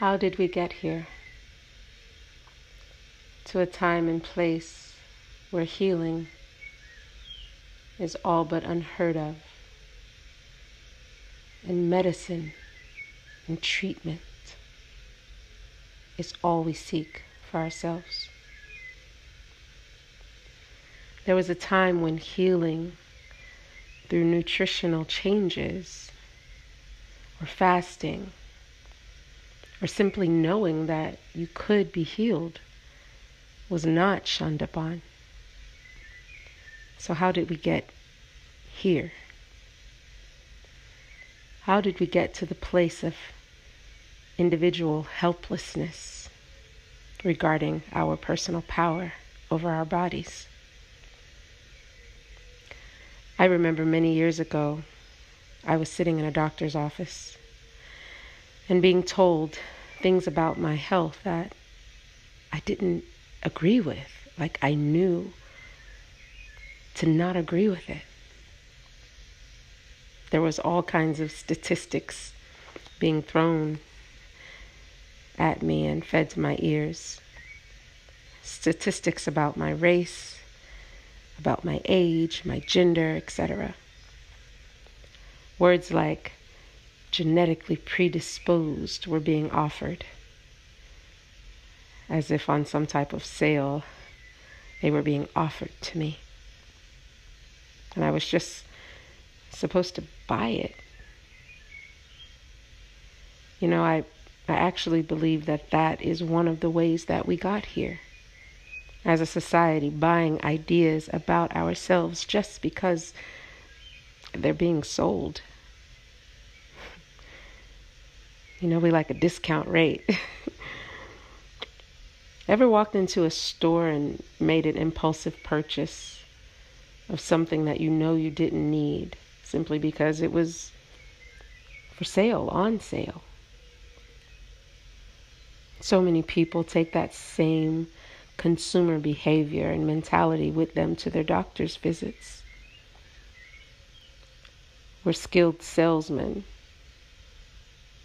How did we get here? To a time and place where healing is all but unheard of, and medicine and treatment is all we seek for ourselves. There was a time when healing through nutritional changes or fasting or simply knowing that you could be healed was not shunned upon. So, how did we get here? How did we get to the place of individual helplessness regarding our personal power over our bodies? I remember many years ago, I was sitting in a doctor's office and being told things about my health that I didn't agree with. Like I knew to not agree with it. There was all kinds of statistics being thrown at me and fed to my ears. Statistics about my race, about my age, my gender, etc. Words like genetically predisposed were being offered, as if on some type of sale they were being offered to me. And I was just supposed to buy it. You know, I, I actually believe that that is one of the ways that we got here as a society, buying ideas about ourselves just because they're being sold. You know, we like a discount rate. Ever walked into a store and made an impulsive purchase of something that you know you didn't need simply because it was for sale, on sale? So many people take that same consumer behavior and mentality with them to their doctor's visits. We're skilled salesmen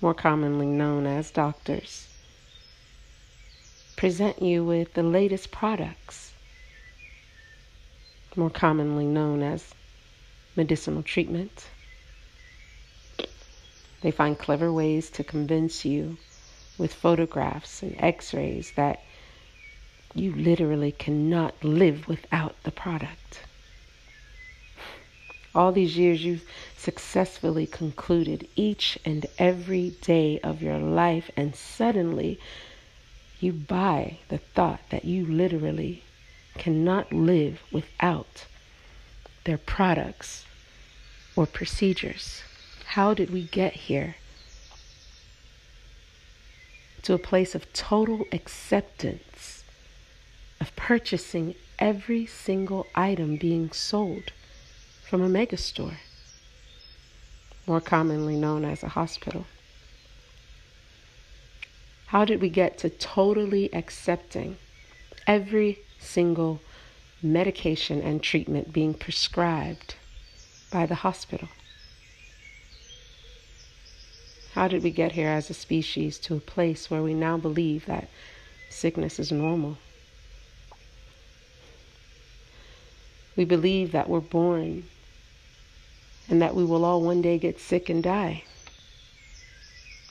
more commonly known as doctors, present you with the latest products, more commonly known as medicinal treatment. They find clever ways to convince you with photographs and x rays that you literally cannot live without the product. All these years, you've successfully concluded each and every day of your life, and suddenly you buy the thought that you literally cannot live without their products or procedures. How did we get here? To a place of total acceptance of purchasing every single item being sold from a megastore, more commonly known as a hospital. How did we get to totally accepting every single medication and treatment being prescribed by the hospital? How did we get here as a species to a place where we now believe that sickness is normal? We believe that we're born and that we will all one day get sick and die.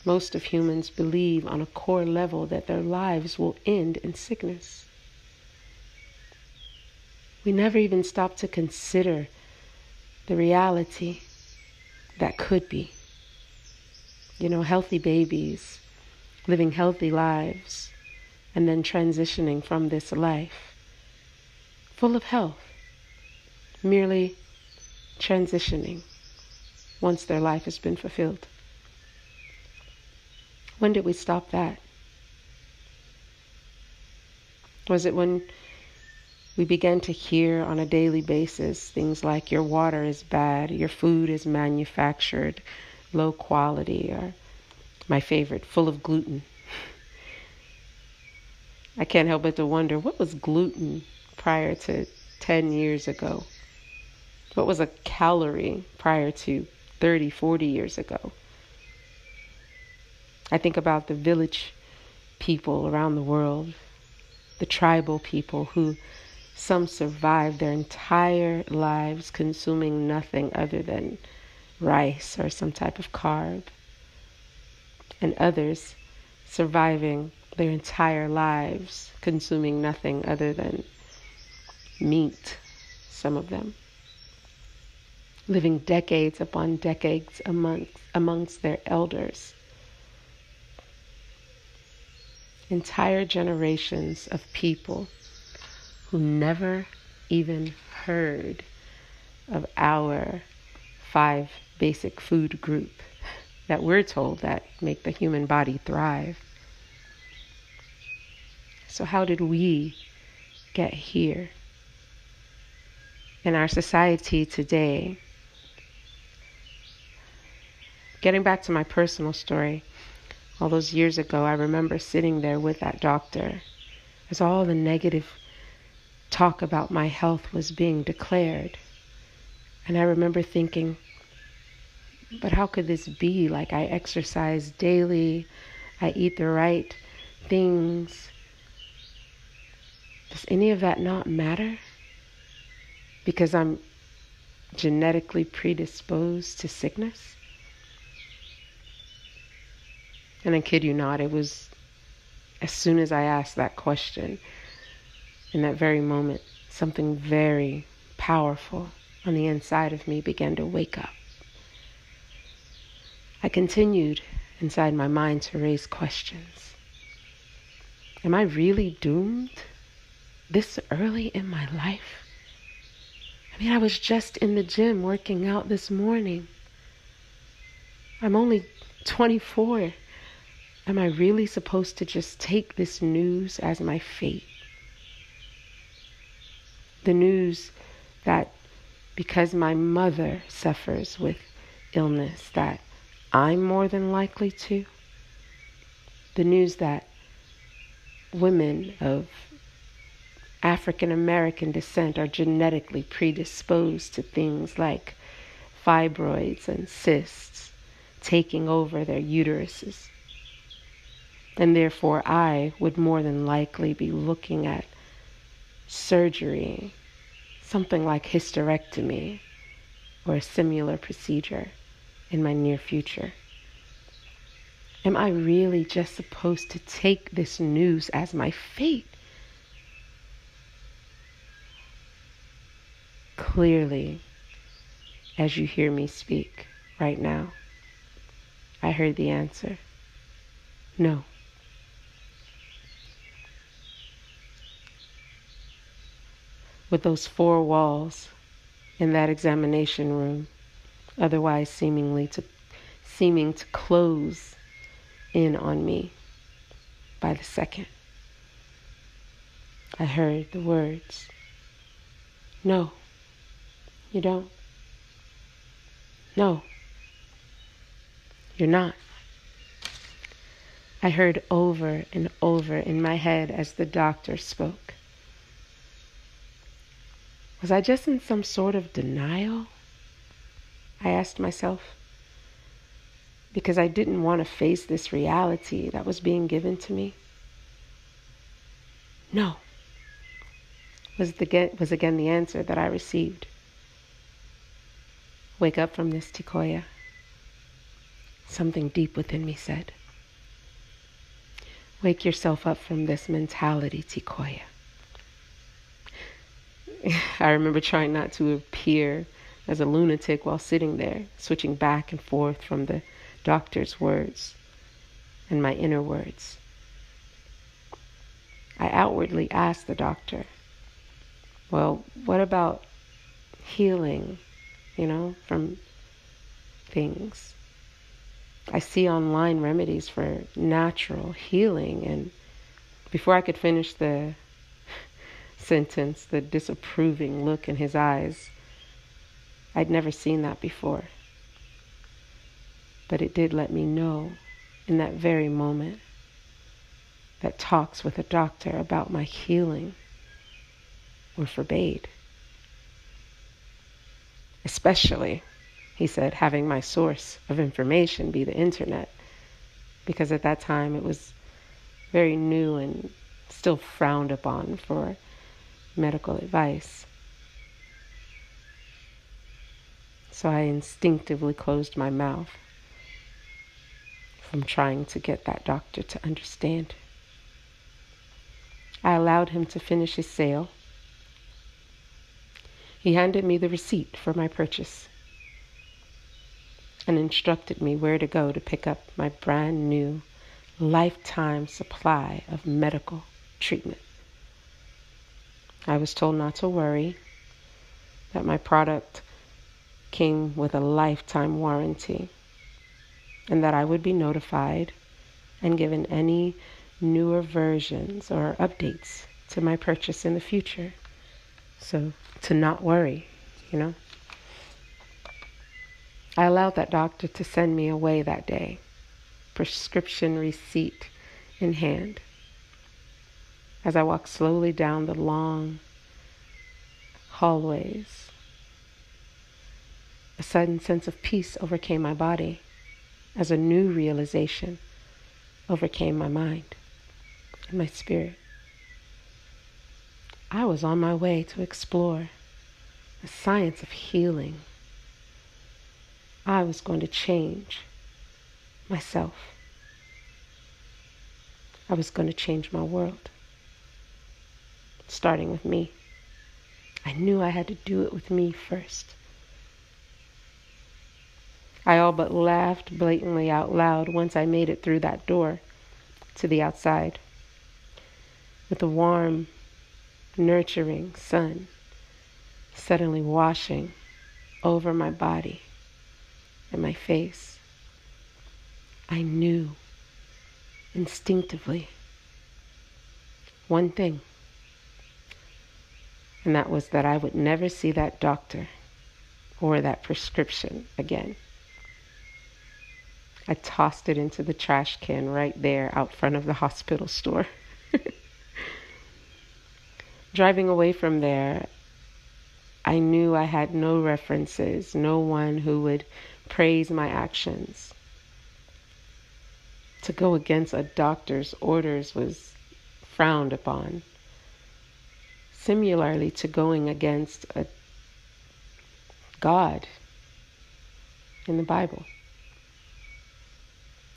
Most of humans believe on a core level that their lives will end in sickness. We never even stop to consider the reality that could be. You know, healthy babies living healthy lives and then transitioning from this life full of health, merely transitioning once their life has been fulfilled. When did we stop that? Was it when we began to hear on a daily basis things like your water is bad, your food is manufactured, low quality, or my favorite, full of gluten? I can't help but to wonder what was gluten prior to 10 years ago? What was a calorie prior to 30, 40 years ago? I think about the village people around the world, the tribal people who some survive their entire lives consuming nothing other than rice or some type of carb, and others surviving their entire lives consuming nothing other than meat, some of them. Living decades upon decades amongst, amongst their elders. Entire generations of people who never even heard of our five basic food group that we're told that make the human body thrive. So how did we get here? In our society today, getting back to my personal story, all those years ago, I remember sitting there with that doctor as all the negative talk about my health was being declared. And I remember thinking, but how could this be? Like, I exercise daily, I eat the right things. Does any of that not matter? Because I'm genetically predisposed to sickness? And I kid you not, it was as soon as I asked that question, in that very moment, something very powerful on the inside of me began to wake up. I continued inside my mind to raise questions. Am I really doomed this early in my life? I mean, I was just in the gym working out this morning. I'm only 24. Am I really supposed to just take this news as my fate? The news that because my mother suffers with illness, that I'm more than likely to. The news that women of African American descent are genetically predisposed to things like fibroids and cysts taking over their uteruses. And therefore, I would more than likely be looking at surgery, something like hysterectomy or a similar procedure in my near future? Am I really just supposed to take this news as my fate? Clearly, as you hear me speak right now, I heard the answer no. With those four walls in that examination room, otherwise seemingly to seeming to close in on me by the second. I heard the words, No, you don't. No, you're not. I heard over and over in my head as the doctor spoke. Was I just in some sort of denial? I asked myself, because I didn't want to face this reality that was being given to me. No, was, the, was again the answer that I received. Wake up from this, Tikoya. Something deep within me said. Wake yourself up from this mentality, Tikoya. I remember trying not to appear as a lunatic while sitting there, switching back and forth from the doctor's words and my inner words. I outwardly asked the doctor, Well, what about healing, you know, from things? I see online remedies for natural healing, and before I could finish the sentence, the disapproving look in his eyes I'd never seen that before. But it did let me know in that very moment that talks with a doctor about my healing were forbade. Especially, he said, having my source of information be the internet, because at that time it was very new and still frowned upon for medical advice. So I instinctively closed my mouth from trying to get that doctor to understand. I allowed him to finish his sale. He handed me the receipt for my purchase and instructed me where to go to pick up my brand new lifetime supply of medical treatment. I was told not to worry, that my product came with a lifetime warranty, and that I would be notified and given any newer versions or updates to my purchase in the future. So, to not worry, you know. I allowed that doctor to send me away that day, prescription receipt in hand. As I walked slowly down the long hallways, a sudden sense of peace overcame my body as a new realization overcame my mind and my spirit. I was on my way to explore the science of healing I was going to change myself. I was going to change my world, starting with me. I knew I had to do it with me first. I all but laughed blatantly out loud once I made it through that door to the outside. With the warm, nurturing sun suddenly washing over my body and my face. I knew instinctively one thing, and that was that I would never see that doctor or that prescription again. I tossed it into the trash can right there out front of the hospital store. Driving away from there, I knew I had no references, no one who would praise my actions. To go against a doctor's orders was frowned upon. Similarly to going against a God in the Bible.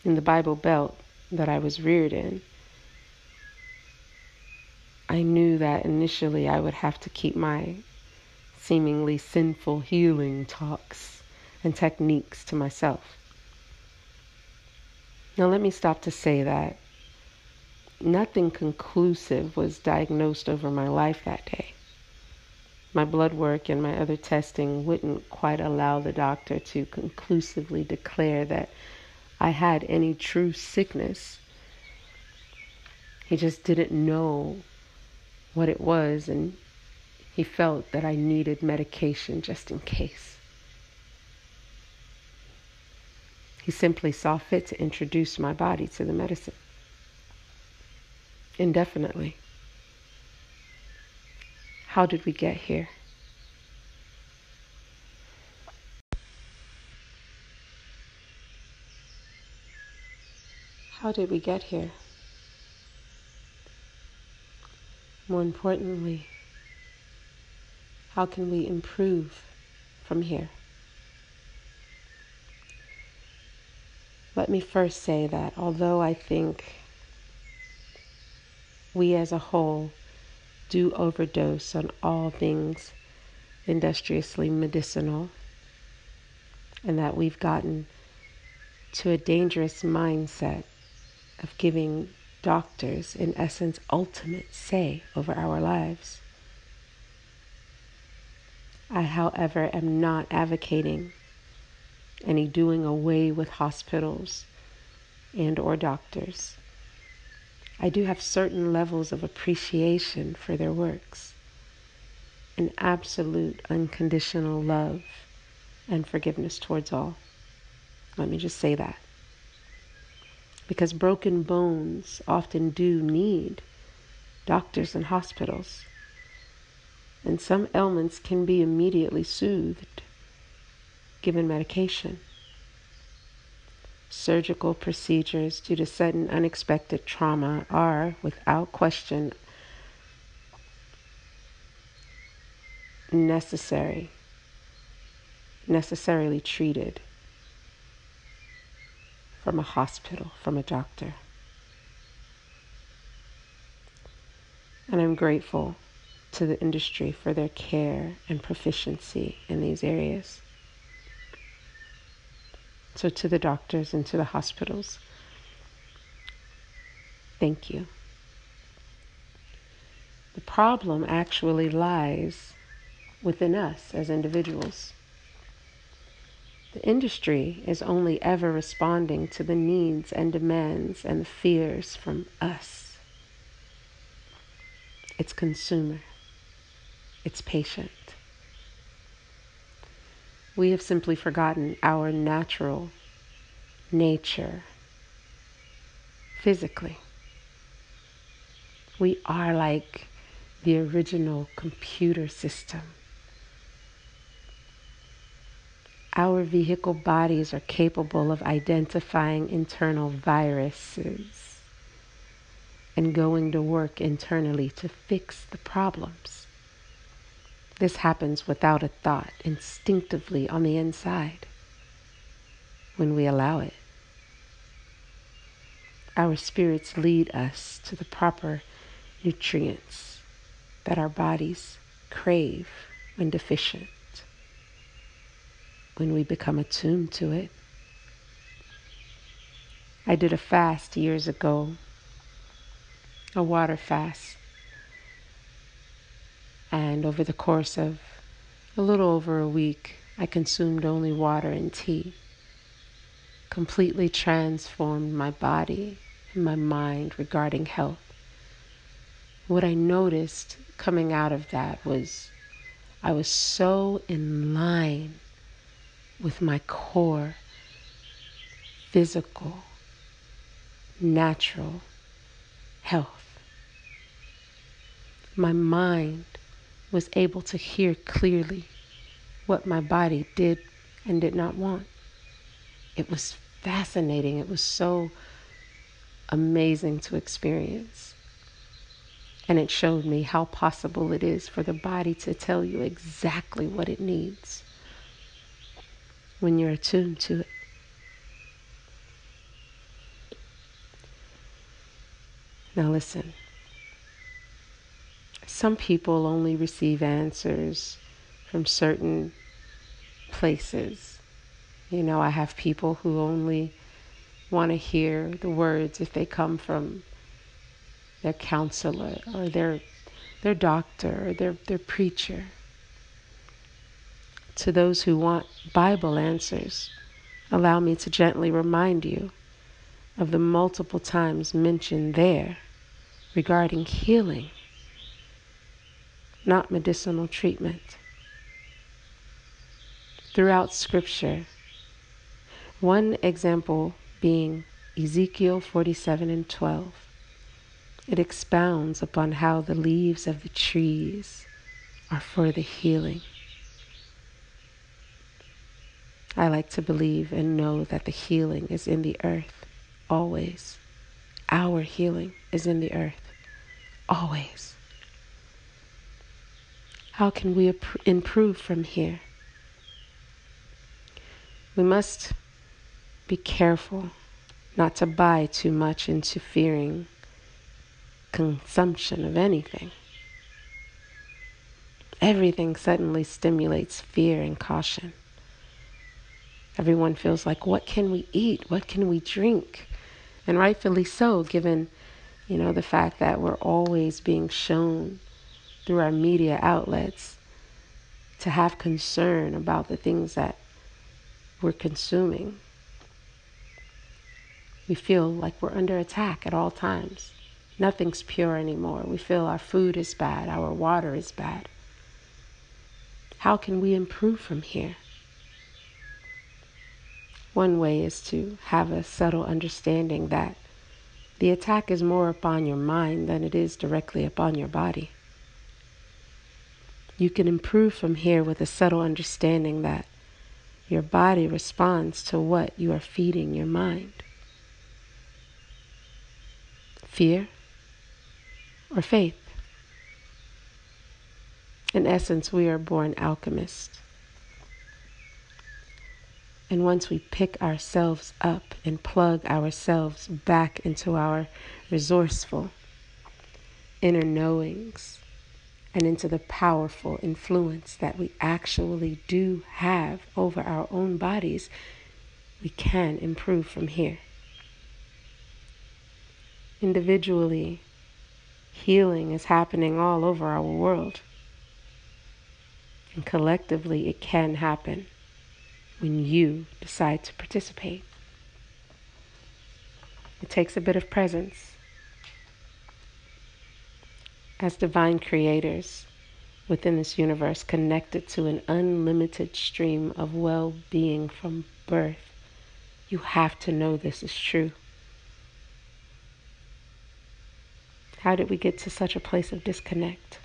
In the Bible belt that I was reared in, I knew that initially I would have to keep my seemingly sinful healing talks and techniques to myself. Now, let me stop to say that nothing conclusive was diagnosed over my life that day. My blood work and my other testing wouldn't quite allow the doctor to conclusively declare that I had any true sickness. He just didn't know what it was, and he felt that I needed medication just in case. He simply saw fit to introduce my body to the medicine indefinitely. How did we get here? How did we get here? More importantly, how can we improve from here? Let me first say that although I think we as a whole do overdose on all things industriously medicinal, and that we've gotten to a dangerous mindset of giving doctors, in essence, ultimate say over our lives. I, however, am not advocating any doing away with hospitals and or doctors. I do have certain levels of appreciation for their works, an absolute unconditional love and forgiveness towards all. Let me just say that. Because broken bones often do need doctors and hospitals, and some ailments can be immediately soothed given medication. Surgical procedures due to sudden unexpected trauma are, without question, necessary, necessarily treated from a hospital, from a doctor. And I'm grateful to the industry for their care and proficiency in these areas. So, to the doctors and to the hospitals, thank you. The problem actually lies within us as individuals. The industry is only ever responding to the needs and demands and the fears from us. It's consumer. It's patient we have simply forgotten our natural nature physically. We are like the original computer system. Our vehicle bodies are capable of identifying internal viruses and going to work internally to fix the problems. This happens without a thought, instinctively on the inside, when we allow it. Our spirits lead us to the proper nutrients that our bodies crave when deficient, when we become attuned to it. I did a fast years ago, a water fast and over the course of a little over a week, I consumed only water and tea. Completely transformed my body and my mind regarding health. What I noticed coming out of that was I was so in line with my core physical, natural health. My mind was able to hear clearly what my body did and did not want. It was fascinating. It was so amazing to experience. And it showed me how possible it is for the body to tell you exactly what it needs when you're attuned to it. Now, listen some people only receive answers from certain places. You know, I have people who only want to hear the words if they come from their counselor or their their doctor or their, their preacher. To those who want Bible answers, allow me to gently remind you of the multiple times mentioned there regarding healing not medicinal treatment. Throughout Scripture, one example being Ezekiel 47 and 12. It expounds upon how the leaves of the trees are for the healing. I like to believe and know that the healing is in the earth, always. Our healing is in the earth, always. How can we improve from here? We must be careful not to buy too much into fearing consumption of anything. Everything suddenly stimulates fear and caution. Everyone feels like, what can we eat? What can we drink? And rightfully so, given, you know, the fact that we're always being shown through our media outlets to have concern about the things that we're consuming. We feel like we're under attack at all times. Nothing's pure anymore. We feel our food is bad, our water is bad. How can we improve from here? One way is to have a subtle understanding that the attack is more upon your mind than it is directly upon your body. You can improve from here with a subtle understanding that Your body responds to what you are feeding your mind. Fear or faith? In essence, we are born alchemists. And once we pick ourselves up and plug ourselves back into our resourceful inner knowings and into the powerful influence that we actually do have over our own bodies, we can improve from here. Individually, healing is happening all over our world. And collectively, it can happen when you decide to participate. It takes a bit of presence. As divine creators within this universe, connected to an unlimited stream of well being from birth, you have to know this is true. How did we get to such a place of disconnect?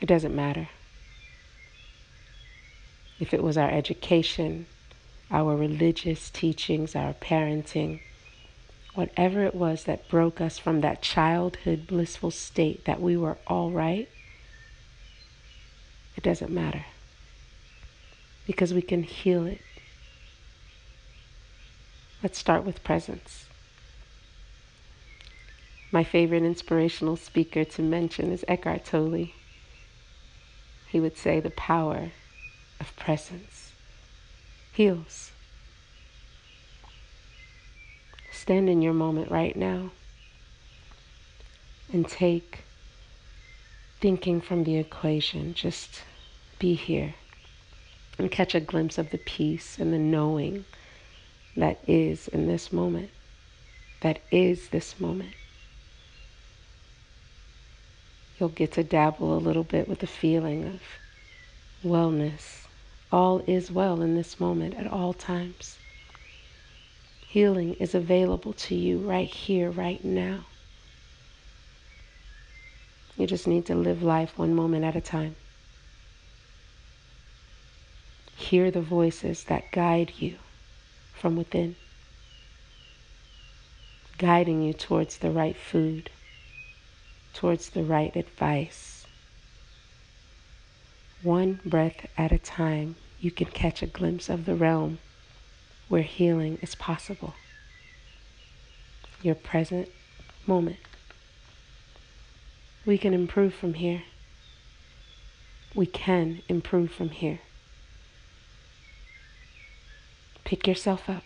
It doesn't matter if it was our education, our religious teachings, our parenting, whatever it was that broke us from that childhood blissful state that we were all right, it doesn't matter because we can heal it. Let's start with presence. My favorite inspirational speaker to mention is Eckhart Tolle. He would say the power of presence heals. Stand in your moment right now and take thinking from the equation. Just be here and catch a glimpse of the peace and the knowing that is in this moment, that is this moment. You'll get to dabble a little bit with the feeling of wellness all is well in this moment at all times. Healing is available to you right here, right now. You just need to live life one moment at a time. Hear the voices that guide you from within, guiding you towards the right food, towards the right advice. One breath at a time, you can catch a glimpse of the realm where healing is possible. Your present moment. We can improve from here. We can improve from here. Pick yourself up.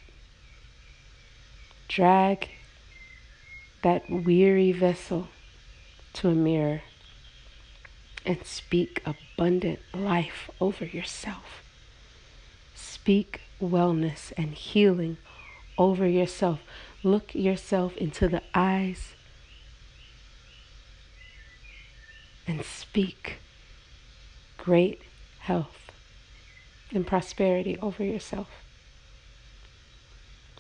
Drag that weary vessel to a mirror and speak abundant life over yourself. Speak wellness and healing over yourself. Look yourself into the eyes and speak great health and prosperity over yourself.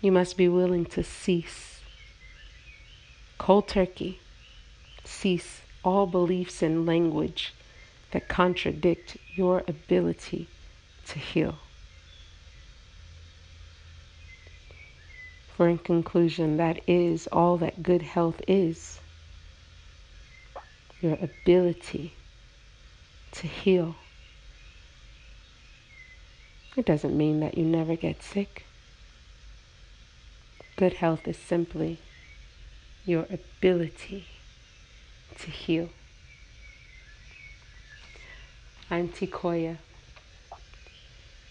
You must be willing to cease cold turkey, cease all beliefs and language that contradict your ability to heal. For in conclusion, that is all that good health is your ability to heal. It doesn't mean that you never get sick. Good health is simply your ability to heal. I'm Tikoya,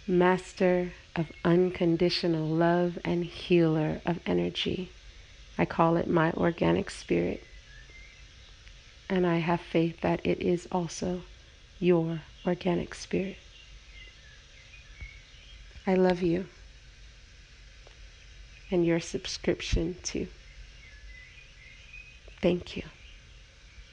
Master of unconditional love and healer of energy. I call it my organic spirit. And I have faith that it is also your organic spirit. I love you and your subscription too. Thank you.